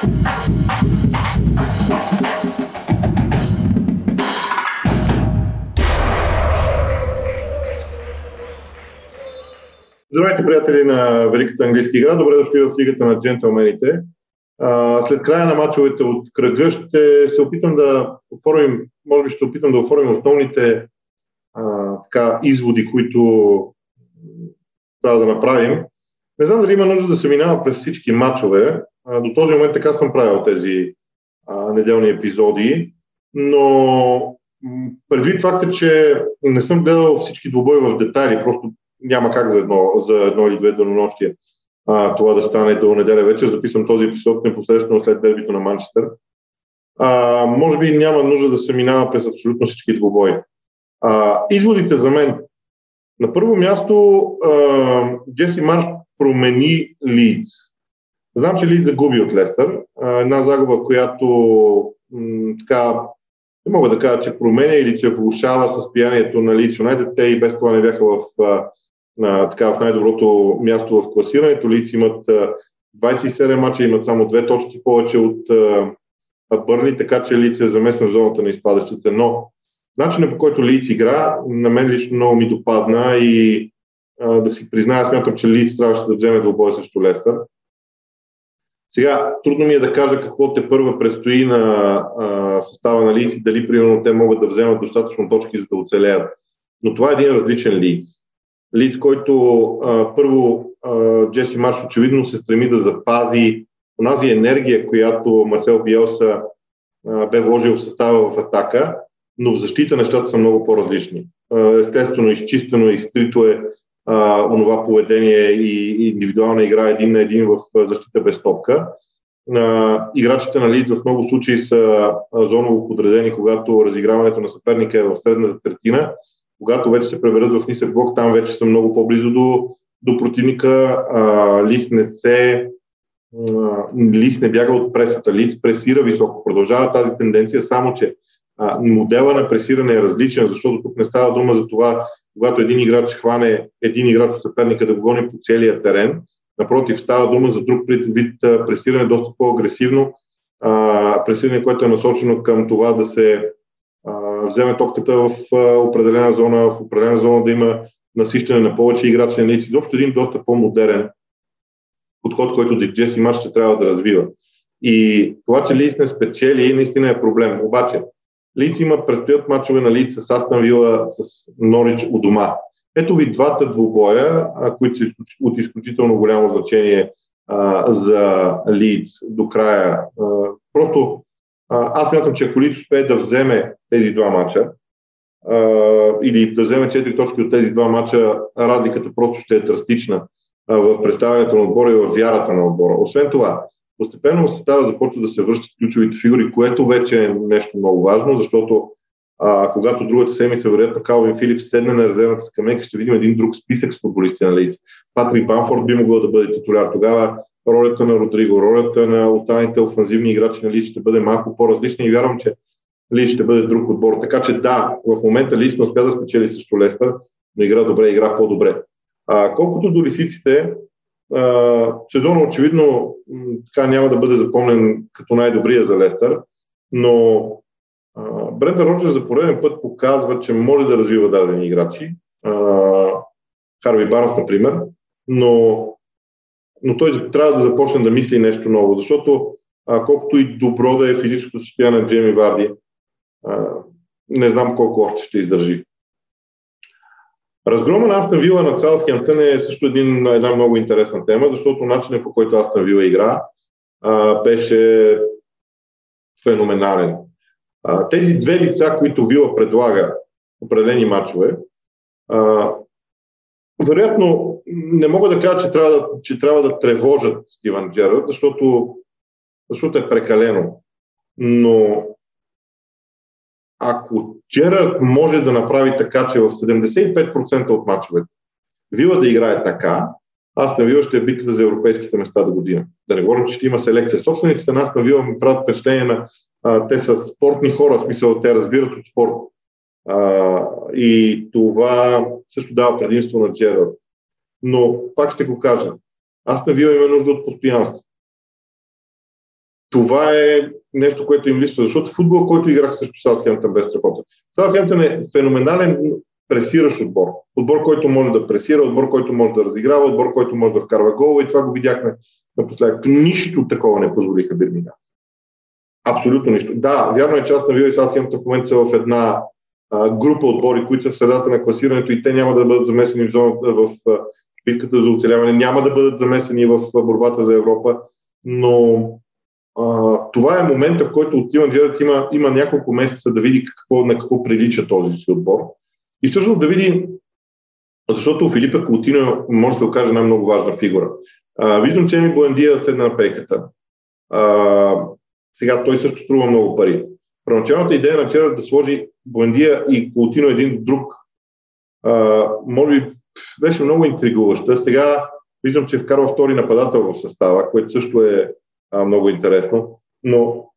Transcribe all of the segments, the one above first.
Здравейте, приятели на Великата английска игра. Добре дошли в Лигата на джентълмените. След края на мачовете от кръга ще се опитам да оформим, може би ще опитам да оформим основните а, така, изводи, които трябва да направим. Не знам дали има нужда да се минава през всички матчове. До този момент така съм правил тези а, неделни епизоди, но предвид факта, че не съм гледал всички двубои в детайли, просто няма как за едно, за едно или две денонощия а, това да стане до неделя вечер. Записвам този епизод непосредствено след дербито на Манчестър. А, може би няма нужда да се минава през абсолютно всички двубои. А, изводите за мен. На първо място а, Джеси Марш промени Лидс. Знам, че Лидс загуби от Лестър. Една загуба, която така не мога да кажа, че променя или че влушава състоянието на Лидс Юнайтед. Те и без това не бяха в така, в най-доброто място в класирането. Лиц имат а, 27 мача, имат само две точки повече от а, Бърли, така че Лиц е замесен в зоната на изпадащите. Но начинът по който Лиц игра, на мен лично много ми допадна и да си призная, смятам, че Лиц трябваше да вземе двобой срещу Лестър. Сега, трудно ми е да кажа какво те първа предстои на а, състава на Лиц дали примерно те могат да вземат достатъчно точки, за да оцелеят. Но това е един различен Лиц лиц, който а, първо а, Джеси Марш очевидно се стреми да запази онази енергия, която Марсел Биелса бе вложил в състава в атака, но в защита нещата са много по-различни. А, естествено, изчистено и изтрито е а, онова поведение и, индивидуална игра един на един в защита без топка. А, играчите на Лидс в много случаи са зоново подредени, когато разиграването на съперника е в средната третина когато вече се преведат в нисък блок, там вече са много по-близо до, до противника. А, лист не се Лист не бяга от пресата, Лист пресира високо. Продължава тази тенденция, само че а, модела на пресиране е различен, защото тук не става дума за това, когато един играч хване един играч от съперника да го гони по целия терен. Напротив, става дума за друг вид пресиране, доста по-агресивно. А, пресиране, което е насочено към това да се вземе топката в определена зона, в определена зона да има насищане на повече играчи на Изобщо един доста по-модерен подход, който Джеси Маш ще трябва да развива. И това, че Лиц не спечели, наистина е проблем. Обаче, Лиц има предстоят мачове на Лиц с Астан Вила, с Норич у дома. Ето ви двата двубоя, които са от изключително голямо значение а, за Лиц до края. А, просто аз мятам, че ако Лиц успее да вземе тези два мача а, или да вземе 4 точки от тези два мача, разликата просто ще е драстична а, в представянето на отбора и в вярата на отбора. Освен това, постепенно в състава започва да се връщат ключовите фигури, което вече е нещо много важно, защото а, когато другата седмица, вероятно, Калвин Филипс седне на резервната скамейка, ще видим един друг списък с футболисти на лица. Патрик Бамфорд би могъл да бъде титуляр. Тогава ролята на Родриго, ролята на останалите офанзивни играчи на Лиц ще бъде малко по-различна и вярвам, че ли ще бъде друг отбор. Така че да, в момента Лис не успя да спечели срещу Лестър, но игра добре, игра по-добре. А, колкото до лисиците, сезона очевидно така няма да бъде запомнен като най-добрия за Лестър, но Бренда Роджер за пореден път показва, че може да развива дадени играчи. А, Харви Барнс, например, но, но той трябва да започне да мисли нещо ново, защото а, колкото и добро да е физическото състояние на Джейми Варди, не знам колко още ще издържи. Разгрома на Астън Вила на Саутхемптън е също един, една много интересна тема, защото начинът по който Астън Вила игра а, беше феноменален. А, тези две лица, които Вила предлага определени матчове, а, вероятно не мога да кажа, че трябва да, че трябва да тревожат Стивен Джерард, защото, защото е прекалено. Но ако Джерард може да направи така, че в 75% от мачовете Вила да играе така, аз на Вила ще битката за европейските места до година. Да не говорим, че ще има селекция. Собствениците на аз на Вила ми правят впечатление на а, те са спортни хора, в смисъл те разбират от спорт. А, и това също дава предимство на Джерард. Но пак ще го кажа. Аз на Вила има нужда от постоянство. това е нещо, което им липсва, защото футбол, който играх срещу Саутхемптън без страхота. Саутхемптън е феноменален пресиращ отбор. Отбор, който може да пресира, отбор, който може да разиграва, отбор, който може да вкарва гол и това го видяхме напоследък. Нищо такова не позволиха Бирмингам. Абсолютно нищо. Да, вярно е, че аз Вил и Саутхемптън в момента са в една а, група отбори, които са в средата на класирането и те няма да бъдат замесени в, зона, в, в битката за оцеляване, няма да бъдат замесени в борбата за Европа, но това е момента, в който Тиман Джерард има, има няколко месеца да види какво, на какво прилича този си отбор. И всъщност да види, защото Филипа Култино може да се окаже една много важна фигура. А, виждам, че ми Буендия седна на пейката. А, сега той също струва много пари. Първоначалната идея на вчера да сложи Буендия и Култино един друг, а, може би беше много интригуваща. Сега виждам, че вкарва втори нападател в състава, което също е много интересно. Но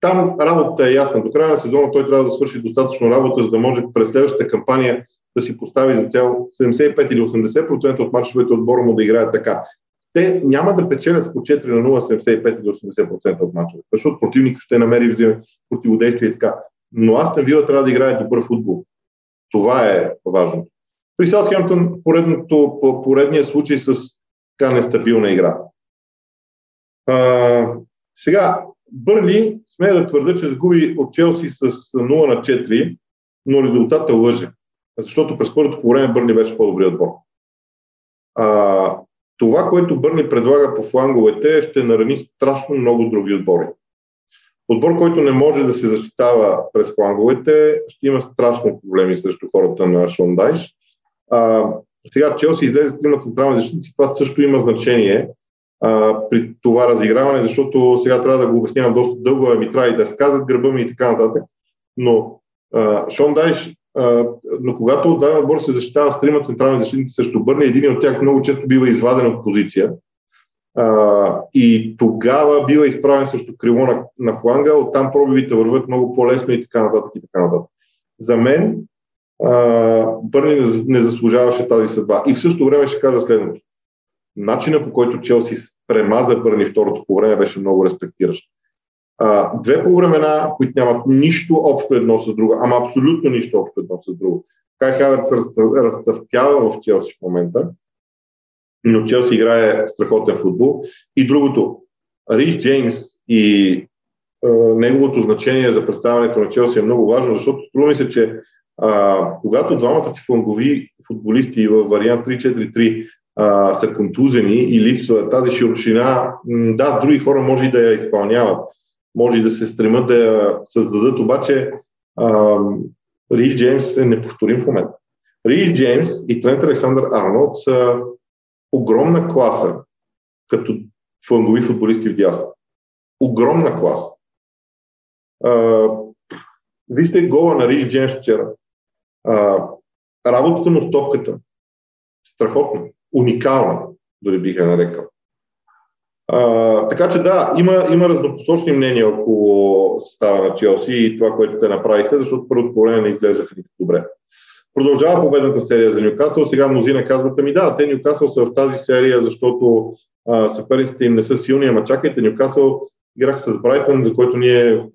там работата е ясна. До края на сезона той трябва да свърши достатъчно работа, за да може през следващата кампания да си постави за цел 75 или 80% от мачовете отбора му да играят така. Те няма да печелят по 4 на 0, 75 или 80% от мачовете, защото противник ще намери вземе противодействие и така. Но аз Вила трябва да играе добър футбол. Това е важното. При Саутхемптън поредното, поредния случай с така нестабилна игра. А, сега, Бърли, сме да твърда, че загуби от Челси с 0 на 4, но резултата лъже. Защото през първото по време Бърни беше по-добрият отбор. А, това, което Бърни предлага по фланговете, ще нарани страшно много други отбори. Отбор, който не може да се защитава през фланговете, ще има страшно проблеми срещу хората на Шондайш. А, сега Челси излезе с трима централни защитници, това също има значение, а, при това разиграване, защото сега трябва да го обяснявам доста дълго, ами трябва и да сказат гърба ми и така нататък. Но а, Шон Дайш, а, но когато отдаден отбор се защитава с трима централни защитници срещу Бърне, един от тях много често бива изваден от позиция. А, и тогава бива изправен срещу крило на, на фланга, оттам пробивите върват много по-лесно и така нататък. И така нататък. За мен Бърни не заслужаваше тази съдба. И в същото време ще кажа следното. Начина по който Челси премаза Бърни второто по време беше много респектиращ. А, две по времена, които нямат нищо общо едно с друго, ама абсолютно нищо общо едно с друго. Кай Хаверц разцъфтява в Челси в момента, но Челси играе страхотен футбол. И другото, Риш Джеймс и е, неговото значение за представянето на Челси е много важно, защото струва ми се, че а, когато двамата ти флангови футболисти в вариант 3-4-3 а, са контузени и липсва тази широчина, да, други хора може и да я изпълняват, може и да се стремат да я създадат, обаче Рис Джеймс е неповторим в момента. Рис Джеймс и Трент Александър Арнолд са огромна класа като флангови футболисти в дясно. Огромна класа. А, вижте гола на Рис Джеймс вчера. А, работата му с топката. Страхотно уникална, дори бих я нарекал. А, така че да, има, има разнопосочни мнения около състава на Челси и това, което те направиха, защото първото време не изглеждаха никак добре. Продължава победната серия за Нюкасъл. Сега мнозина казват ми да, те Нюкасъл са в тази серия, защото съперниците им не са силни, ама чакайте, Нюкасъл играх с Брайтън, за който ние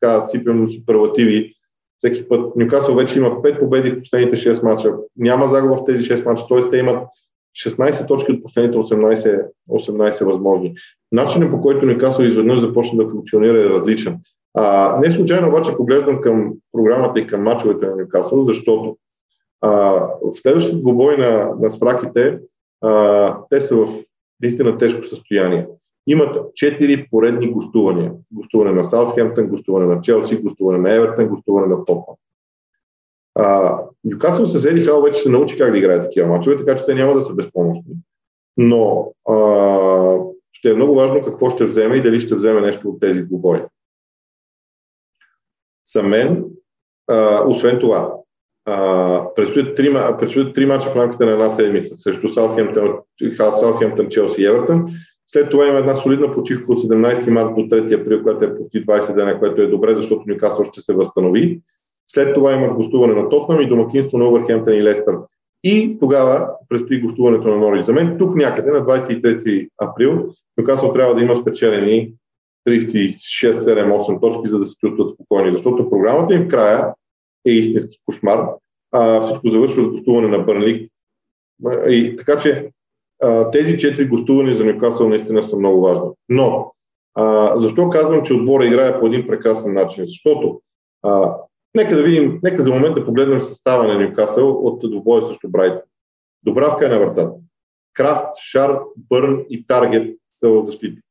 така сипем суперлативи всеки път. Нюкасъл вече има 5 победи в последните 6 мача. Няма загуба в тези 6 мача, т.е. те имат 16 точки от последните 18, 18 възможни. Начинът по който Нюкасъл изведнъж започна да функционира е различен. А, не случайно обаче поглеждам към програмата и към мачовете на Нюкасъл, защото а, в следващия двубой на, на спраките а, те са в наистина тежко състояние. Имат 4 поредни гостувания. Гостуване на Саутхемптън, гостуване на Челси, гостуване на Евертън, гостуване на Топман. Нюкасъл с Еди Хал вече се научи как да играе такива мачове, така че те няма да са безпомощни. Но а, ще е много важно какво ще вземе и дали ще вземе нещо от тези двубои. За мен, а, освен това, предстоят три, мача в рамките на една седмица срещу Саутхемптън, Челси и Евертън. След това има една солидна почивка от 17 марта до 3 април, която е почти 20 дена, което е добре, защото Нюкасъл ще се възстанови. След това имат гостуване на Тотнам и домакинство на Увърхемптън и Лестър. И тогава предстои гостуването на Норич. За мен тук някъде на 23 април Нюкасъл трябва да има спечелени 36, 7, 8 точки, за да се чувстват спокойни. Защото програмата им в края е истински кошмар. А, всичко завършва с гостуване на Бърнли. И, така че а, тези четири гостувания за Ньюкасъл наистина са много важни. Но а, защо казвам, че отбора играе по един прекрасен начин? Защото а, нека да видим, нека за момент да погледнем състава на Ньюкасъл от двобоя срещу Брайтън. Добравка е на вратата. Крафт, Шар, Бърн и Таргет са в защита.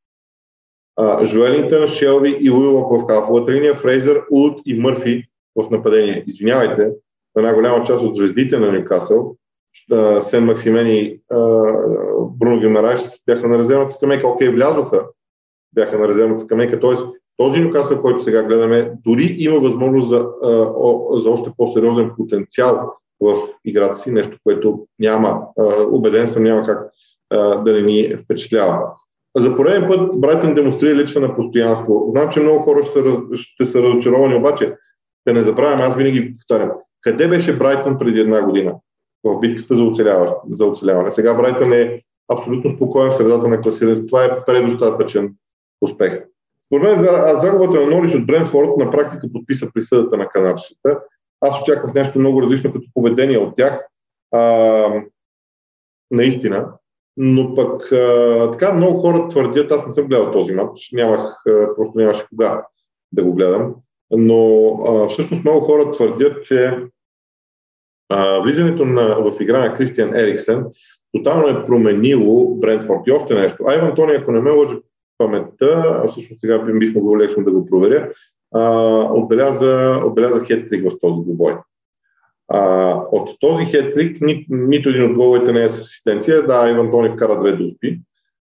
Жуелинтън, Шелви и Уилок в хафовата линия, Фрейзър, Улт и Мърфи в нападение. Извинявайте, една голяма част от звездите на Ньюкасъл, Сен Максимен и Бруно Гимараш бяха на резервната скамейка. Окей, влязоха, бяха на резервната скамейка. Тоест, този Ньюкасъл, който сега гледаме, дори има възможност за, за още по-сериозен потенциал в играта си, нещо, което няма, убеден съм, няма как да не ни впечатлява. За пореден път Брайтън демонстрира липса на постоянство. Знам, че много хора ще, ще са разочаровани, обаче да не забравяме, аз винаги повтарям, къде беше Брайтън преди една година? В битката за оцеляване. За оцеляване. Сега Брайтън е абсолютно спокоен в средата на класирането. Това е предостатъчен успех. Според мен загубата на Нориш от Брентфорд на практика подписа присъдата на канадчета. Аз очаквах нещо много различно като поведение от тях. А, наистина. Но пък а, така много хора твърдят, аз не съм гледал този матч, нямах, просто нямаше кога да го гледам, но а, всъщност много хора твърдят, че а, влизането на, в игра на Кристиан Ериксен тотално е променило Брентфорд. И още нещо. Айван Тони, ако не ме лъжи паметта, а всъщност сега бих могъл лесно да го проверя, а, отбеляза, отбеляза хеттрик в този двубой. А, от този хетрик ни, нито един от головете не е с асистенция. Да, Иван Тони вкара две дуспи,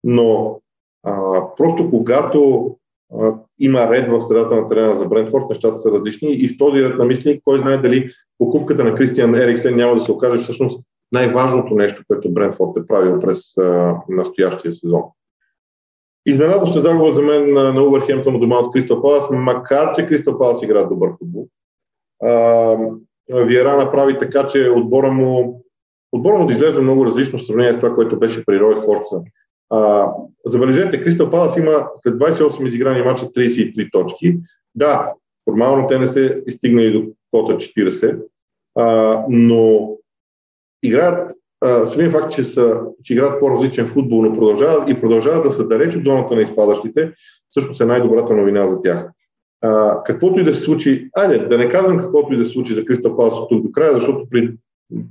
но а, просто когато а, има ред в средата на терена за Брентфорд, нещата са различни и в този ред на мисли, кой знае дали покупката на Кристиан Ериксен няма да се окаже всъщност най-важното нещо, което Брентфорд е правил през а, настоящия сезон. Изненадваща загуба за мен на, на Увърхемптън дома от Кристал Палас, макар че Кристал Палас игра добър футбол. Виера направи така, че отбора му, отбора му да изглежда много различно в сравнение с това, което беше при Рой Хорца. А, забележете, Кристал Палас има след 28 изиграни мача 33 точки. Да, формално те не се стигнали до кота 40, а, но играят самия факт, че, са, че играят по-различен футбол, но продължават и продължават да са далеч от зоната на изпадащите, всъщност е най-добрата новина за тях. А, каквото и да се случи, айде, да не казвам каквото и да се случи за Кристал Палас от тук до края, защото при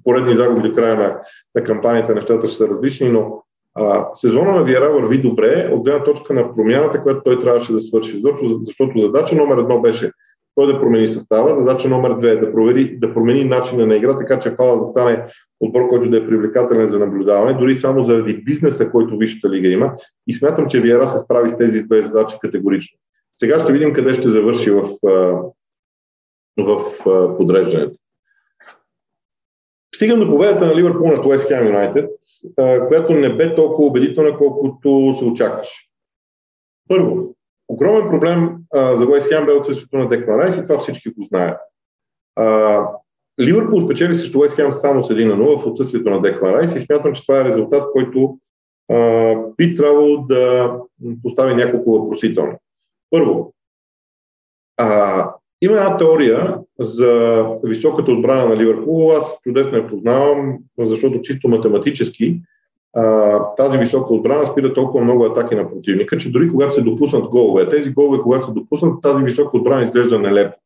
поредни загуби до края на, на кампанията нещата ще са различни, но а, сезона на Виера върви добре от гледна точка на промяната, която той трябваше да свърши. Защото задача номер едно беше той да промени състава, задача номер две е да, провери, да промени начина на игра, така че Палас да стане отбор, който да е привлекателен за наблюдаване, дори само заради бизнеса, който Висшата лига има. И смятам, че Виера се справи с тези две задачи категорично. Сега ще видим къде ще завърши в, в подреждането. Стигам до победата на Ливърпул на Уест Хем Юнайтед, която не бе толкова убедителна, колкото се очакваше. Първо, огромен проблем а, за Уест Хем бе отсъствието на Деклан Райс и това всички го знаят. А, Ливърпул спечели срещу Уест Хем само с 1 на 0 в отсъствието на Деклан Райс и смятам, че това е резултат, който а, би трябвало да постави няколко въпросителни. Първо, а, има една теория за високата отбрана на Ливърпул. Аз чудесно я познавам, защото чисто математически тази висока отбрана спира толкова много атаки на противника, че дори когато се допуснат голове, тези голове, когато се допуснат, тази висока отбрана изглежда нелепо.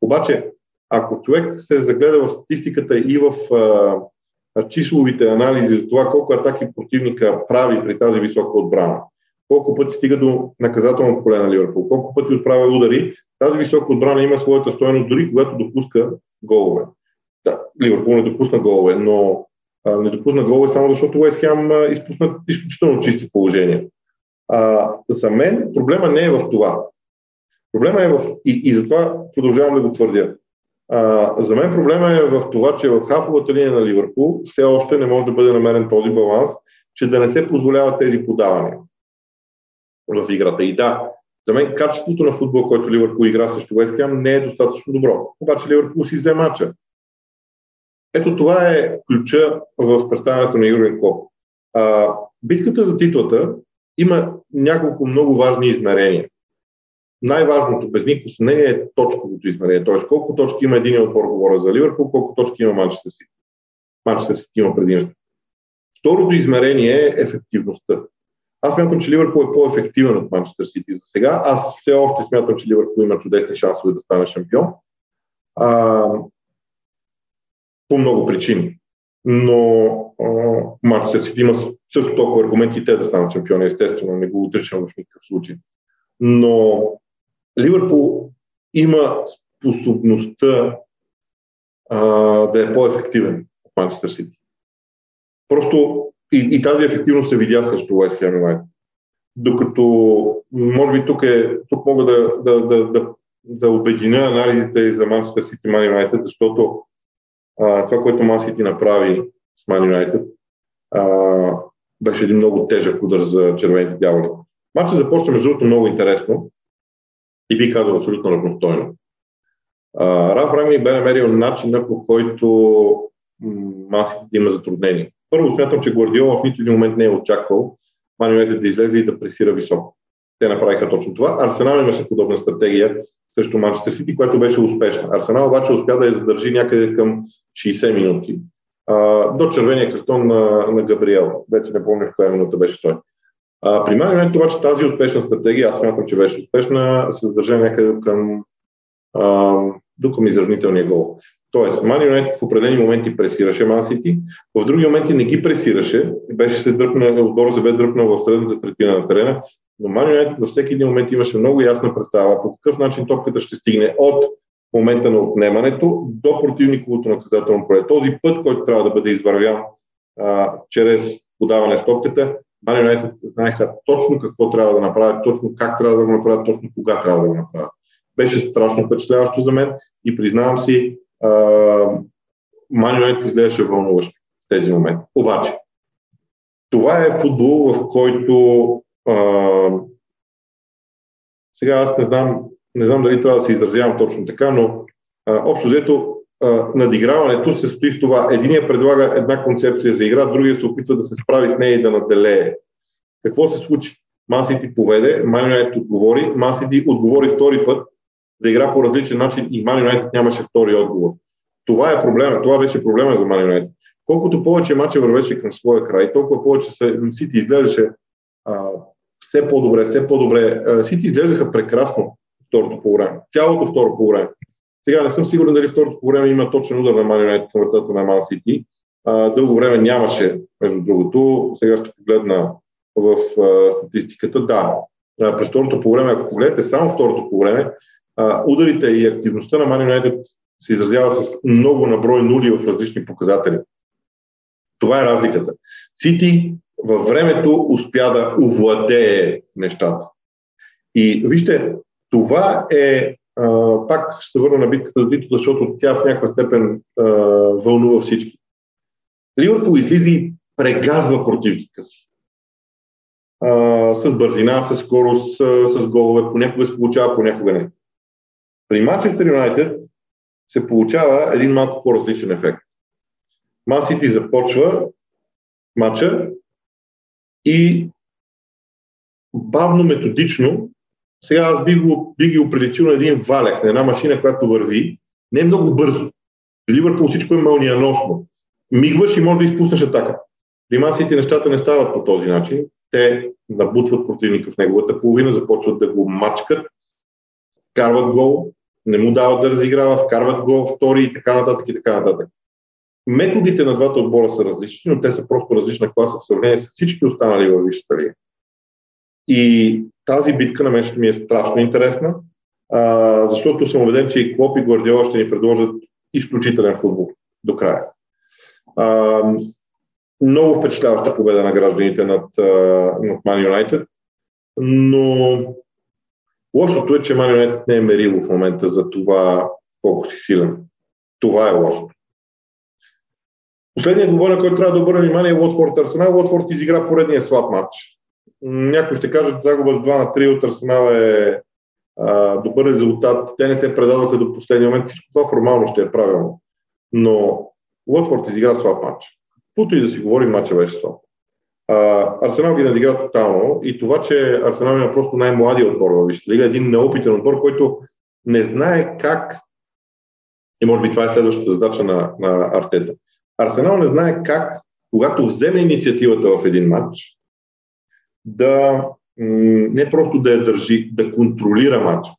Обаче, ако човек се загледа в статистиката и в а, числовите анализи за това колко атаки противника прави при тази висока отбрана, колко пъти стига до наказателното поле на Ливърпул, колко пъти отправя удари, тази висока отбрана има своята стоеност дори когато допуска голове. Да, Ливърпул не допусна голове, но не допусна голове само защото Уест Хем изпусна изключително чисти положения. А, за мен проблема не е в това. Проблема е в... И, и затова продължавам да го твърдя. А, за мен проблема е в това, че в хафовата линия на Ливърпул все още не може да бъде намерен този баланс, че да не се позволяват тези подавания в играта. И да, за мен качеството на футбол, който Ливърпул игра срещу Уест не е достатъчно добро. Обаче Ливърпул си взе матча. Ето това е ключа в представянето на Юрген Клоп. А, битката за титлата има няколко много важни измерения. най-важното без никакво съмнение е точковото измерение. Т.е. колко точки има един отбор, говоря за Ливърпул, колко точки има Манчестър Сити. Манчестър Сити има предимство. Второто измерение е ефективността. Аз смятам, че Ливърпул е по-ефективен от Манчестър Сити за сега. Аз все още смятам, че Ливърпул има чудесни шансове да стане шампион. А, по много причини. Но Манчестър Сити има също толкова аргументи те да станат шампиони, естествено, не го отричам в никакъв случай. Но Ливърпул има способността а, да е по-ефективен от Манчестър Сити. Просто и, и тази ефективност се видя срещу Уест Хем. Докато, може би тук, е, тук мога да, да, да, да, да обединя анализите за Манчестър Сити и Юнайтед, защото това, което Ман Сити направи с Ман Юнайтед, беше един много тежък удар за червените дяволи. Матчът започна между другото много интересно и би казал абсолютно равностойно. Раф Рами бе намерил начина по който масите има затруднения. Първо смятам, че Гвардиола в нито един момент не е очаквал Ман да излезе и да пресира високо. Те направиха точно това. Арсенал имаше подобна стратегия срещу Манчестър Сити, която беше успешна. Арсенал обаче успя да я задържи някъде към 60 минути. А, до червения картон на, на Габриел. Вече не помня в коя минута беше той. А, при мен обаче тази успешна стратегия, аз смятам, че беше успешна, се задържа някъде към, а, до към изравнителния гол. Тоест, Ман в определени моменти пресираше Ман Сити, в други моменти не ги пресираше, беше се дръпна, отбора се бе дръпнал в средната третина на терена, но Ман Юнайтед във всеки един момент имаше много ясна представа по какъв начин топката ще стигне от момента на отнемането до противниковото наказателно поле. Този път, който трябва да бъде извървян а, чрез подаване с топката, Ман Юнайтед знаеха точно какво трябва да направят, точно как трябва да го направят, точно кога трябва да го направят. Беше страшно впечатляващо за мен и признавам си, Ман Юнайтед изглеждаше вълнуващо в тези моменти. Обаче, това е футбол, в който а, сега аз не знам, не знам дали трябва да се изразявам точно така, но а, общо взето надиграването се стои в това. Единия предлага една концепция за игра, другия се опитва да се справи с нея и да наделее. Какво се случи? Масити поведе, Ман отговори, Масити отговори втори път да игра по различен начин и Ман нямаше втори отговор. Това е проблема. Това беше проблема за Ман. Колкото повече мача вървеше към своя край, толкова повече Сити изглеждаше все по-добре, все по-добре. Сити изглеждаха прекрасно второто по време. Цялото второ по време. Сега не съм сигурен дали второто по време има точен удар на Ман към вратата на Ман Сити. Дълго време нямаше, между другото. Сега ще погледна в а, статистиката. Да, а, през второто по време, ако погледнете само второто по време, а, ударите и активността на Ман Юнайтед се изразява с много наброй нули в различни показатели. Това е разликата. Сити във времето успя да овладее нещата. И вижте, това е, а, пак ще върна на битката за титла, защото тя в някаква степен а, вълнува всички. Ливърпул излиза и прегазва противника си. А, с бързина, с скорост, с, с голове, понякога се получава, понякога не. При Манчестър Юнайтед се получава един малко по-различен ефект. Масити започва матча и бавно, методично, сега аз би, го, би ги оприличил на един валек, на една машина, която върви, не много бързо. Ливърпул всичко е мълниеносно. Мигваш и може да изпуснеш атака. При Масити нещата не стават по този начин. Те набутват противника в неговата половина, започват да го мачкат, карват гол, не му дават да разиграва, вкарват го втори и така нататък и така нататък. Методите на двата отбора са различни, но те са просто различна класа в сравнение с всички останали във Висшата лига. И тази битка на мен ще ми е страшно интересна, а, защото съм убеден, че и Клоп и Гвардиола ще ни предложат изключителен футбол до края. А, много впечатляваща победа на гражданите над, над Man United, но Лошото е, че Man United не е мерило в момента за това колко си силен. Това е лошото. Последният отбор, на който трябва да обърна внимание е Уотфорд Арсенал. Уотфорд изигра поредния слаб матч. Някой ще каже, че загуба с 2 на 3 от Арсенал е а, добър резултат. Те не се предадоха до последния момент. Всичко това формално ще е правилно. Но Уотфорд изигра слаб матч. Каквото и да си говорим, матча беше слаб. Арсенал ги надигра тотално и това, че Арсенал има просто най-младия отбор в Висшата лига, един неопитен отбор, който не знае как, и може би това е следващата задача на, на Артета, Арсенал не знае как, когато вземе инициативата в един матч, да не просто да я държи, да контролира матча.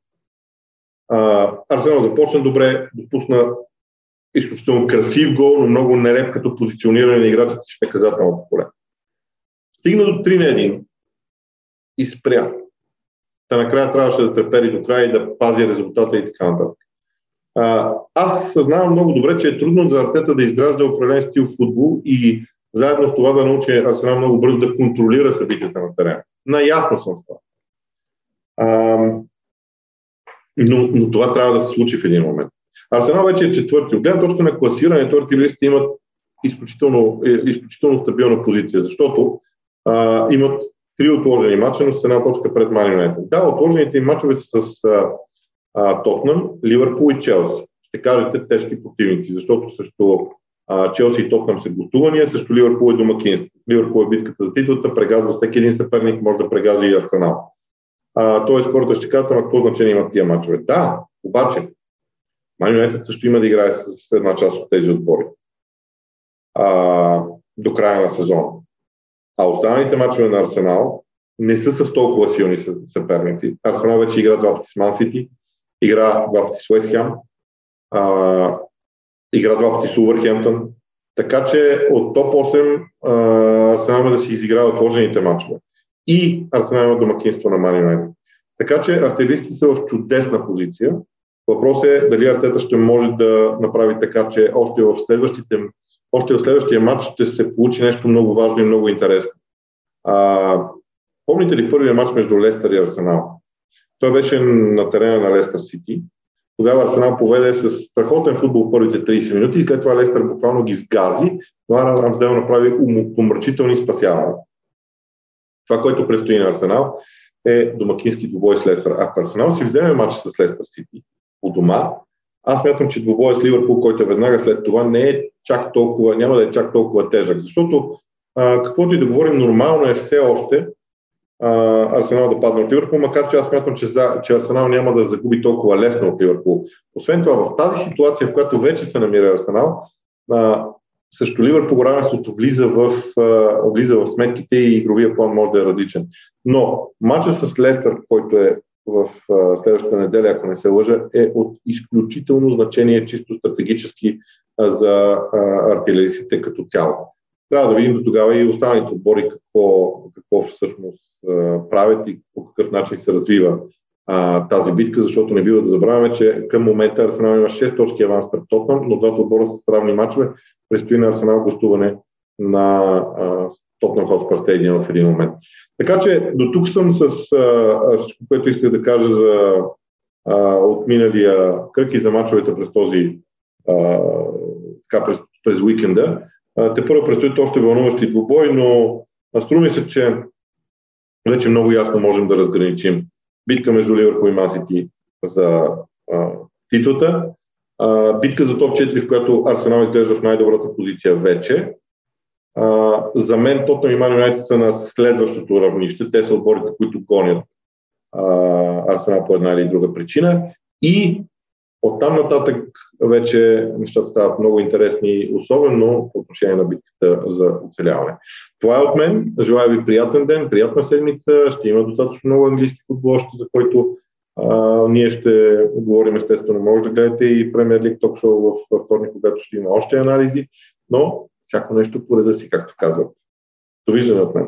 Арсенал започна добре, допусна изключително красив гол, но много нереп като позициониране на играчите си в наказателното поле. Стигна до 3 на 1 и спря. Та накрая трябваше да трепери до края и да пази резултата и така нататък. Аз съзнавам много добре, че е трудно за Артета да изгражда определен стил футбол и заедно с това да научи Арсенал много бързо да контролира събитията на терена. Наясно съм с това. А, но, но това трябва да се случи в един момент. Арсенал вече е четвърти. От точка на класирането, артилеристите имат изключително, е, изключително стабилна позиция, защото а, имат три отложени мача, но с една точка пред Ман Да, отложените им мачове са с а, Тотнам, Ливърпул и Челси. Ще кажете тежки противници, защото а, Челси и Тотнам са гостувания, също Ливърпул е домакинство. Ливърпул е битката за титлата, прегазва всеки един съперник, може да прегази и Арсенал. тоест хората ще кажат, ама какво значение имат тия мачове? Да, обаче Ман също има да играе с една част от тези отбори а, до края на сезона. А останалите мачове на Арсенал не са с толкова силни съперници. Арсенал вече игра два пъти с Ман Сити, игра два пъти с Уест Хем, игра два пъти с Увърхемптън. Така че от топ 8 а, Арсенал да си изиграва отложените мачове. И Арсенал има домакинство на Ман. Така че артилеристите са в чудесна позиция. Въпросът е дали Артета ще може да направи така, че още в следващите още в следващия матч ще се получи нещо много важно и много интересно. А, помните ли първия матч между Лестър и Арсенал? Той беше на терена на Лестър Сити. Тогава Арсенал поведе с страхотен футбол първите 30 минути и след това Лестър буквално ги сгази. Това Рамсдел направи помрачителни спасявания. Това, което предстои на Арсенал е домакински двубой с Лестър. Ако Арсенал си вземе матч с Лестър Сити по дома, аз мятам, че двубой с Ливърпул, който е веднага след това, не е чак толкова, няма да е чак толкова тежък. Защото а, каквото и да говорим, нормално е все още Арсенал да падне от Ливърпул, макар че аз смятам, че, за, че Арсенал няма да загуби толкова лесно от Ливърпул. Освен това, в тази ситуация, в която вече се намира Арсенал, а, също Ливърпул равенството влиза в, а, влиза в сметките и игровия план може да е различен. Но матча с Лестър, който е в а, следващата неделя, ако не се лъжа, е от изключително значение, чисто стратегически а, за а, артилеристите като цяло. Трябва да видим до тогава и останалите отбори какво, какво всъщност а, правят и по какъв начин се развива а, тази битка, защото не бива да забравяме, че към момента Арсенал има 6 точки аванс пред Тотнам, но двата отбора са равни мачове. Предстои на Арсенал гостуване на Тотнам Хотспър Стадиум в един момент. Така че до тук съм с всичко, което исках да кажа за а, от миналия кръг и за мачовете през този а, така, през, през уикенда. Те първо предстоят още вълнуващи двубой, но струми се, че вече много ясно можем да разграничим битка между Ливърпул и Масити за а, титлата, а, битка за топ 4, в която Арсенал изглежда в най-добрата позиция вече, а, за мен Тотнам и Ман Юнайтед са на следващото равнище. Те са отборите, които гонят а, Арсенал по една или друга причина. И оттам нататък вече нещата стават много интересни, особено по отношение на битката за оцеляване. Това е от мен. Желая ви приятен ден, приятна седмица. Ще има достатъчно много английски футбол, за който а, ние ще говорим естествено. Може да гледате и Премьер Лиг ток шоу в вторник, когато ще има още анализи, но всяко нещо по реда си, както казват. Довиждане от мен.